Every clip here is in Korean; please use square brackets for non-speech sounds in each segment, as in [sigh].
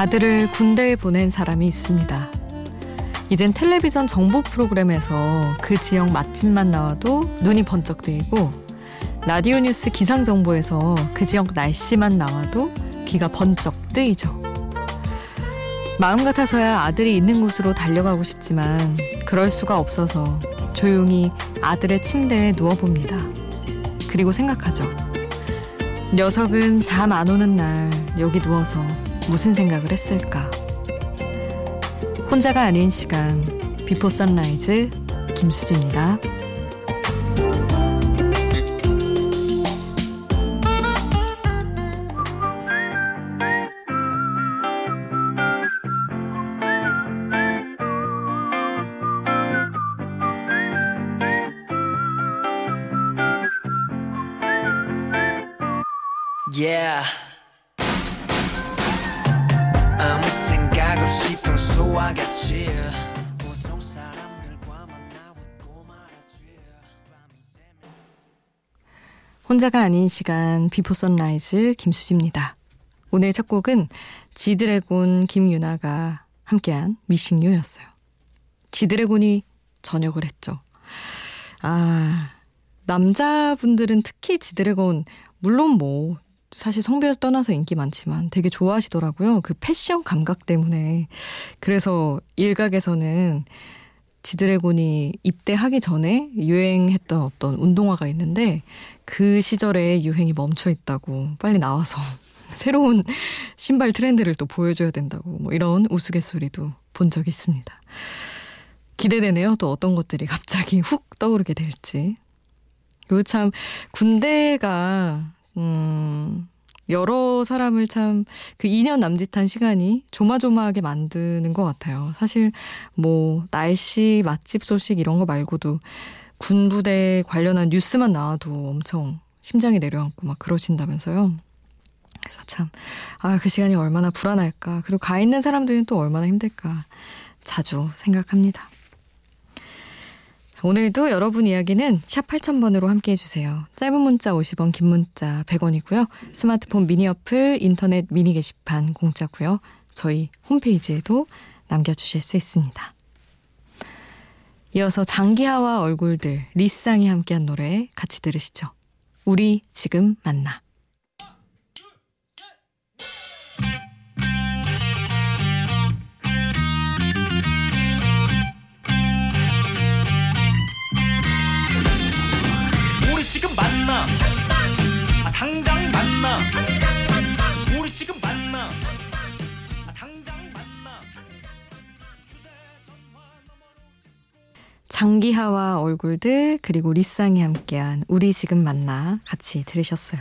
아들을 군대에 보낸 사람이 있습니다. 이젠 텔레비전 정보 프로그램에서 그 지역 맛집만 나와도 눈이 번쩍 뜨이고 라디오 뉴스 기상 정보에서 그 지역 날씨만 나와도 귀가 번쩍 뜨이죠. 마음 같아서야 아들이 있는 곳으로 달려가고 싶지만 그럴 수가 없어서 조용히 아들의 침대에 누워봅니다. 그리고 생각하죠. 녀석은 잠 안 오는 날 여기 누워서 무슨 생각을 했을까? 혼자가 아닌 시간 비포 선라이즈 김수지입니다. Yeah. 생각 없이 평소와 같이 보통 사람들과 만나 웃고 말하지 혼자가 아닌 시간 비포 선라이즈 김수지입니다. 오늘 첫 곡은 지드래곤 김윤아가 함께한 Missing You였어요. 지드래곤이 전역을 했죠. 아, 남자분들은 특히 지드래곤 물론 뭐 사실 성별 떠나서 인기 많지만 되게 좋아하시더라고요. 그 패션 감각 때문에. 그래서 일각에서는 지드래곤이 입대하기 전에 유행했던 어떤 운동화가 있는데 그 시절에 유행이 멈춰 있다고 빨리 나와서 [laughs] 새로운 신발 트렌드를 또 보여줘야 된다고 뭐 이런 우스갯소리도 본 적이 있습니다. 기대되네요. 또 어떤 것들이 갑자기 훅 떠오르게 될지. 그리고 참 군대가 음, 여러 사람을 참 그 2년 남짓한 시간이 조마조마하게 만드는 것 같아요. 사실 뭐 날씨, 맛집 소식 이런 거 말고도 군부대 관련한 뉴스만 나와도 엄청 심장이 내려앉고 막 그러신다면서요. 그래서 참, 아, 그 시간이 얼마나 불안할까. 그리고 가 있는 사람들은 또 얼마나 힘들까. 자주 생각합니다. 오늘도 여러분 이야기는 샵 8000번으로 함께 해주세요. 짧은 문자 50원, 긴 문자 100원이고요. 스마트폰 미니 어플, 인터넷 미니 게시판 공짜고요. 저희 홈페이지에도 남겨주실 수 있습니다. 이어서 장기하와 얼굴들, 리쌍이 함께한 노래 같이 들으시죠. 우리 지금 만나. 장기하와 얼굴들 그리고 리쌍이 함께한 우리 지금 만나 같이 들으셨어요.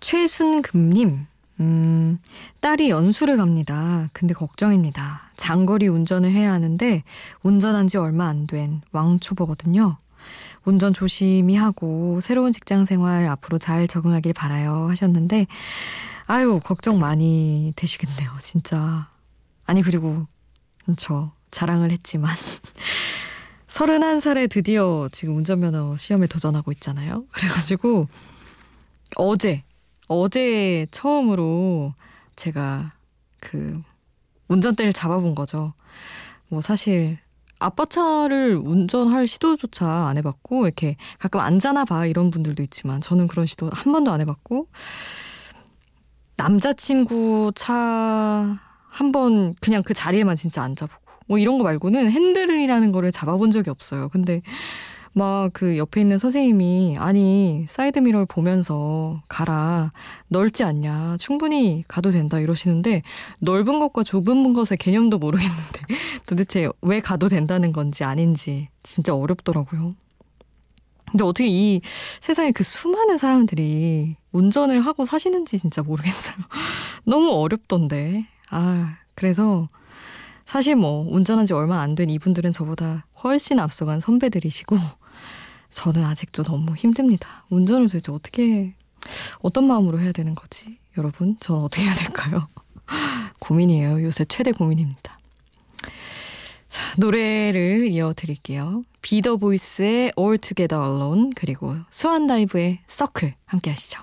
최순금님 음, 딸이 연수를 갑니다. 근데 걱정입니다. 장거리 운전을 해야 하는데 운전한 지 얼마 안 된 왕초보거든요. 운전 조심히 하고 새로운 직장 생활 앞으로 잘 적응하길 바라요 하셨는데 아유 걱정 많이 되시겠네요 진짜 아니 그리고 저 자랑을 했지만 31살에 드디어 지금 운전면허 시험에 도전하고 있잖아요. [laughs] 그래가지고 어제, 어제 처음으로 제가 그 운전대를 잡아본 거죠. 뭐 사실 아빠 차를 운전할 시도조차 안 해봤고 이렇게 가끔 앉아나 봐 이런 분들도 있지만 저는 그런 시도 한 번도 안 해봤고 남자친구 차 한 번 그냥 그 자리에만 진짜 앉아보고 뭐 이런 거 말고는 핸들이라는 거를 잡아본 적이 없어요. 근데 막 그 옆에 있는 선생님이 아니 사이드미러를 보면서 가라 넓지 않냐 충분히 가도 된다 이러시는데 넓은 것과 좁은 것의 개념도 모르겠는데 [laughs] 도대체 왜 가도 된다는 건지 아닌지 진짜 어렵더라고요. 근데 어떻게 이 세상에 그 수많은 사람들이 운전을 하고 사시는지 진짜 모르겠어요. [laughs] 너무 어렵던데. 아, 그래서 사실 뭐 운전한 지 얼마 안 된 이분들은 저보다 훨씬 앞서간 선배들이시고 [laughs] 저는 아직도 너무 힘듭니다. 운전을 도대체 어떻게 어떤 마음으로 해야 되는 거지? 여러분, 저 어떻게 해야 될까요? [laughs] 고민이에요. 요새 최대 고민입니다. 자, 노래를 이어드릴게요. 비더 보이스의 All Together Alone 그리고 스완다이브의 서클 함께 하시죠.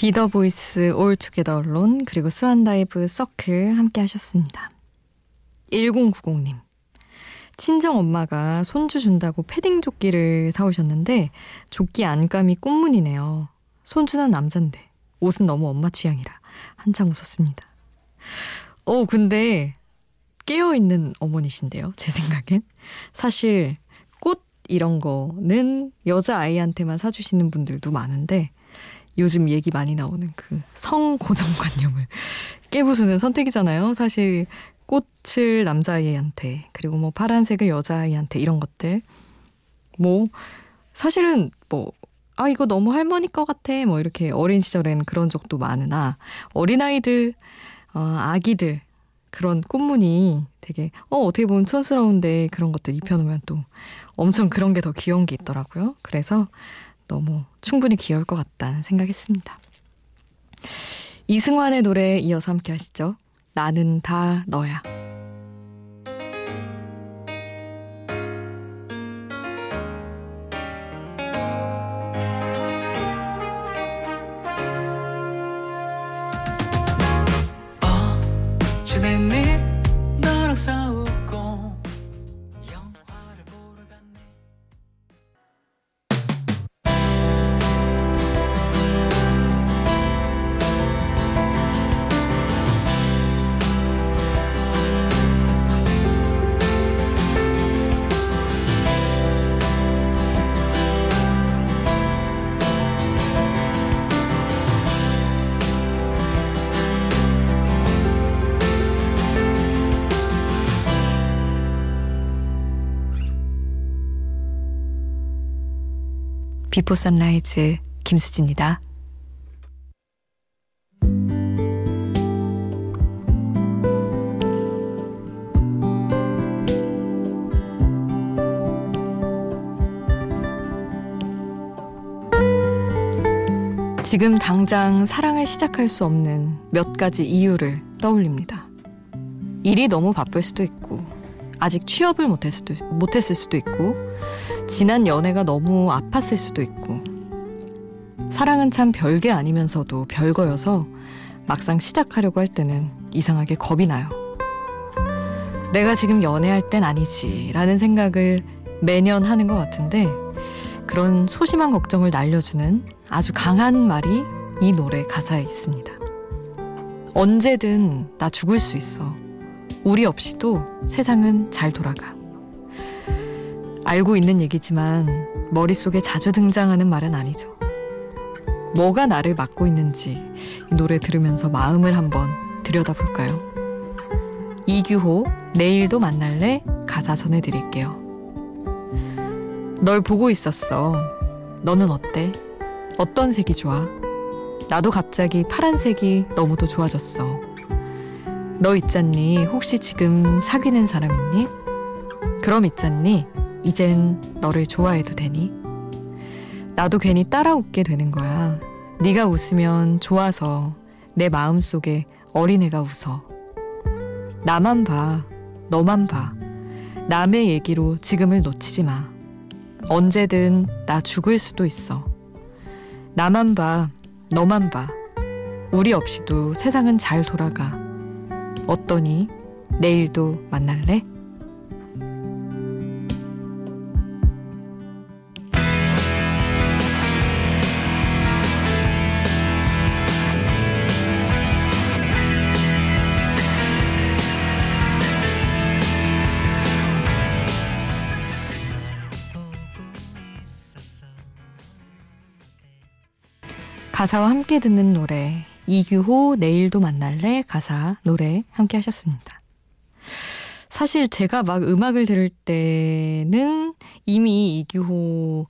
Be The Voice Altogether Alone 그리고 Swan Dive Circle 함께 하셨습니다. 1090님. 친정 엄마가 손주 준다고 패딩 조끼를 사오셨는데 조끼 안감이 꽃무늬네요. 손주는 남잔데 옷은 너무 엄마 취향이라 한참 웃었습니다. 어 근데 깨어있는 어머니신데요. 제 생각엔. 사실 꽃 이런 거는 여자아이한테만 사주시는 분들도 많은데 요즘 얘기 많이 나오는 그 성 고정관념을 [laughs] 깨부수는 선택이잖아요. 사실 꽃을 남자아이한테 그리고 뭐 파란색을 여자아이한테 이런 것들 뭐 사실은 뭐 아 이거 너무 할머니 것 같아 뭐 이렇게 어린 시절엔 그런 적도 많으나 어린아이들 어, 아기들 그런 꽃무늬 되게 어 어떻게 보면 촌스러운데 그런 것들 입혀놓으면 또 엄청 그런 게 더 귀여운 게 있더라고요. 그래서 너무 충분히 귀여울 것 같다는 생각했습니다. 이승환의 노래 이어서 함께 하시죠. 나는 다 너야. 비포 선라이즈 김수지입니다. 지금 당장 사랑을 시작할 수 없는 몇 가지 이유를 떠올립니다. 일이 너무 바쁠 수도 있고, 아직 취업을 못했을 수도, 못했을 수도 있고, 지난 연애가 너무 아팠을 수도 있고, 사랑은 참 별게 아니면서도 별거여서 막상 시작하려고 할 때는 이상하게 겁이 나요. 내가 지금 연애할 땐 아니지 라는 생각을 매년 하는 것 같은데 그런 소심한 걱정을 날려주는 아주 강한 말이 이 노래 가사에 있습니다. 언제든 나 죽을 수 있어. 우리 없이도 세상은 잘 돌아가. 알고 있는 얘기지만 머릿속에 자주 등장하는 말은 아니죠. 뭐가 나를 막고 있는지 이 노래 들으면서 마음을 한번 들여다볼까요? 이규호, 내일도 만날래? 가사 전해드릴게요. 널 보고 있었어. 너는 어때? 어떤 색이 좋아? 나도 갑자기 파란색이 너무도 좋아졌어. 너 있잖니? 혹시 지금 사귀는 사람 있니? 그럼 있잖니? 이젠 너를 좋아해도 되니? 나도 괜히 따라 웃게 되는 거야. 네가 웃으면 좋아서 내 마음속에 어린애가 웃어. 나만 봐. 너만 봐. 남의 얘기로 지금을 놓치지 마. 언제든 나 죽을 수도 있어. 나만 봐. 너만 봐. 우리 없이도 세상은 잘 돌아가. 어떠니? 내일도 만날래? 가사와 함께 듣는 노래 이규호 내일도 만날래 가사 노래 함께 하셨습니다. 사실 제가 막 음악을 들을 때는 이미 이규호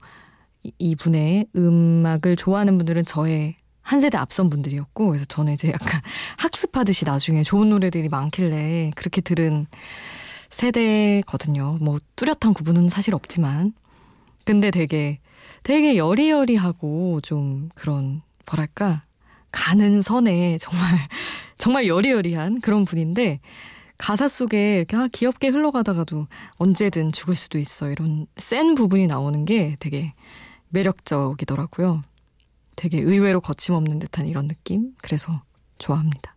이분의 음악을 좋아하는 분들은 저의 한 세대 앞선 분들이었고 그래서 저는 이제 약간 [laughs] 학습하듯이 나중에 좋은 노래들이 많길래 그렇게 들은 세대거든요. 뭐 뚜렷한 구분은 사실 없지만 근데 되게 되게 여리여리하고 좀 그런 뭐랄까 가는 선에 정말 [laughs] 정말 여리여리한 그런 분인데 가사 속에 이렇게 아, 귀엽게 흘러가다가도 언제든 죽을 수도 있어 이런 센 부분이 나오는 게 되게 매력적이더라고요. 되게 의외로 거침없는 듯한 이런 느낌. 그래서 좋아합니다.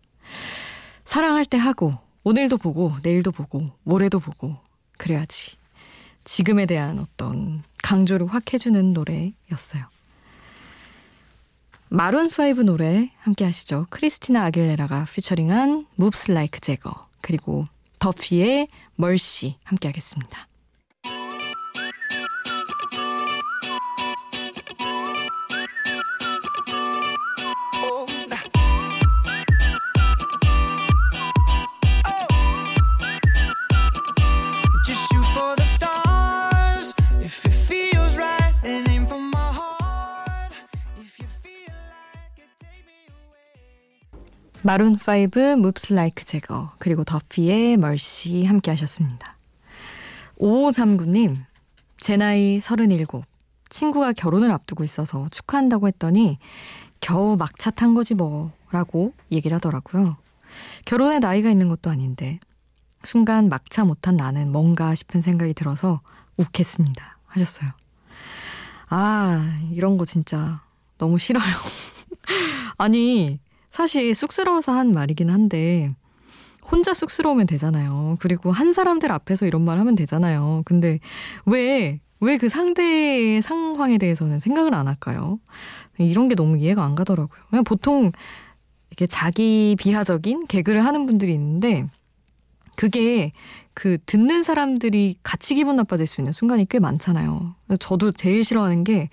사랑할 때 하고, 오늘도 보고, 내일도 보고, 모레도 보고, 그래야지. 지금에 대한 어떤 강조를 확 해주는 노래였어요. 마룬5 노래 함께 하시죠. 크리스티나 아길레라가 피처링한 Moves Like Jagger 그리고 더피의 멀시 함께 하겠습니다. 마룬 5 Moves Like Jagger 그리고 더피의 멀시 함께 하셨습니다. 5539님 제 나이 37 친구가 결혼을 앞두고 있어서 축하한다고 했더니 겨우 막차 탄 거지 뭐 라고 얘기를 하더라고요. 결혼에 나이가 있는 것도 아닌데 순간 막차 못한 나는 뭔가 싶은 생각이 들어서 욱했습니다. 하셨어요. 아 이런 거 진짜 너무 싫어요. [laughs] 아니 사실 쑥스러워서 한 말이긴 한데 혼자 쑥스러우면 되잖아요. 그리고 한 사람들 앞에서 이런 말 하면 되잖아요. 근데 왜, 왜 그 상대의 상황에 대해서는 생각을 안 할까요? 이런 게 너무 이해가 안 가더라고요. 그냥 보통 이렇게 자기 비하적인 개그를 하는 분들이 있는데 그게 그 듣는 사람들이 같이 기분 나빠질 수 있는 순간이 꽤 많잖아요. 저도 제일 싫어하는 게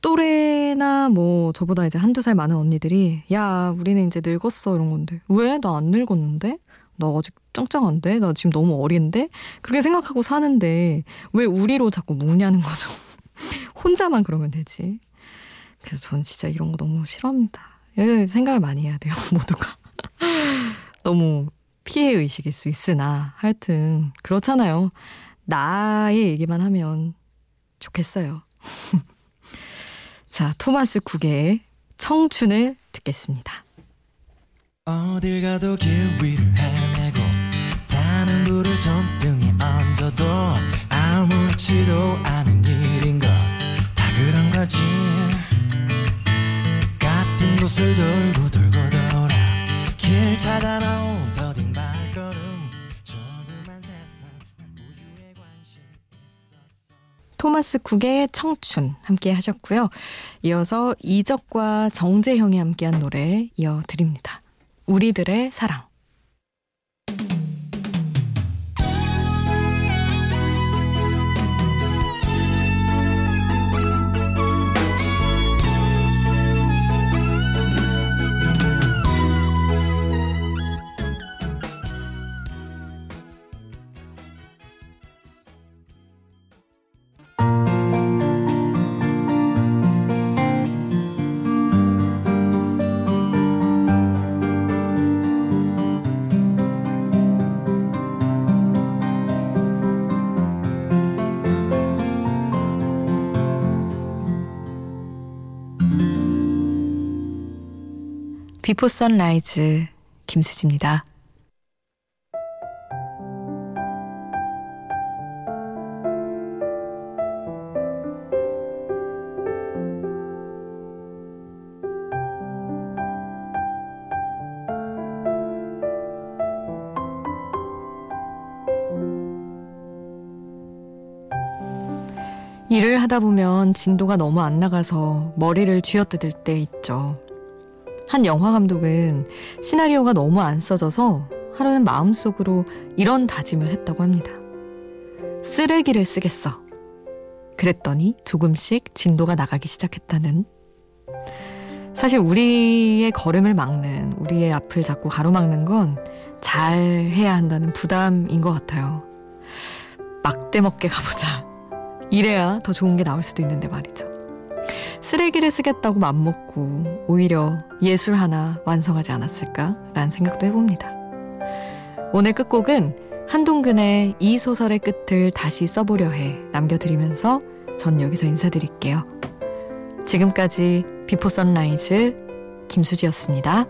또래 나 뭐 저보다 이제 한두 살 많은 언니들이 야 우리는 이제 늙었어 이런 건데. 왜? 나 안 늙었는데? 나 아직 짱짱한데? 나 지금 너무 어린데? 그렇게 생각하고 사는데 왜 우리로 자꾸 묻냐는 거죠. [laughs] 혼자만 그러면 되지. 그래서 저는 진짜 이런 거 너무 싫어합니다. 생각을 많이 해야 돼요 [laughs] 모두가. 너무 피해 의식일 수 있으나. 하여튼 그렇잖아요. 나의 얘기만 하면 좋겠어요 [laughs] 자, 토마스 국의 청춘을 듣겠습니다. 어딜 가도 길 위를 헤매고 타는 불을 손등에 얹어도 아무렇지도 않은 일인 것다 그런 거지 같은 곳을 돌고 돌고 돌아 길 찾아 나온 토마스 쿡의 청춘 함께 하셨고요. 이어서 이적과 정재형이 함께한 노래 이어드립니다. 우리들의 사랑. 비포 선라이즈 김수지입니다. 일을 하다 보면 진도가 너무 안 나가서 머리를 쥐어뜯을 때 있죠. 한 영화 감독은 시나리오가 너무 안 써져서 하루는 마음속으로 이런 다짐을 했다고 합니다. 쓰레기를 쓰겠어. 그랬더니 조금씩 진도가 나가기 시작했다는. 사실 우리의 걸음을 막는, 우리의 앞을 자꾸 가로막는 건 잘 해야 한다는 부담인 것 같아요. 막대 먹게 가보자. 이래야 더 좋은 게 나올 수도 있는데 말이죠. 쓰레기를 쓰겠다고 맘먹고 오히려 예술 하나 완성하지 않았을까라는 생각도 해봅니다. 오늘 끝곡은 한동근의 이 소설의 끝을 다시 써보려 해 남겨드리면서 전 여기서 인사드릴게요. 지금까지 비포 선라이즈 김수지였습니다.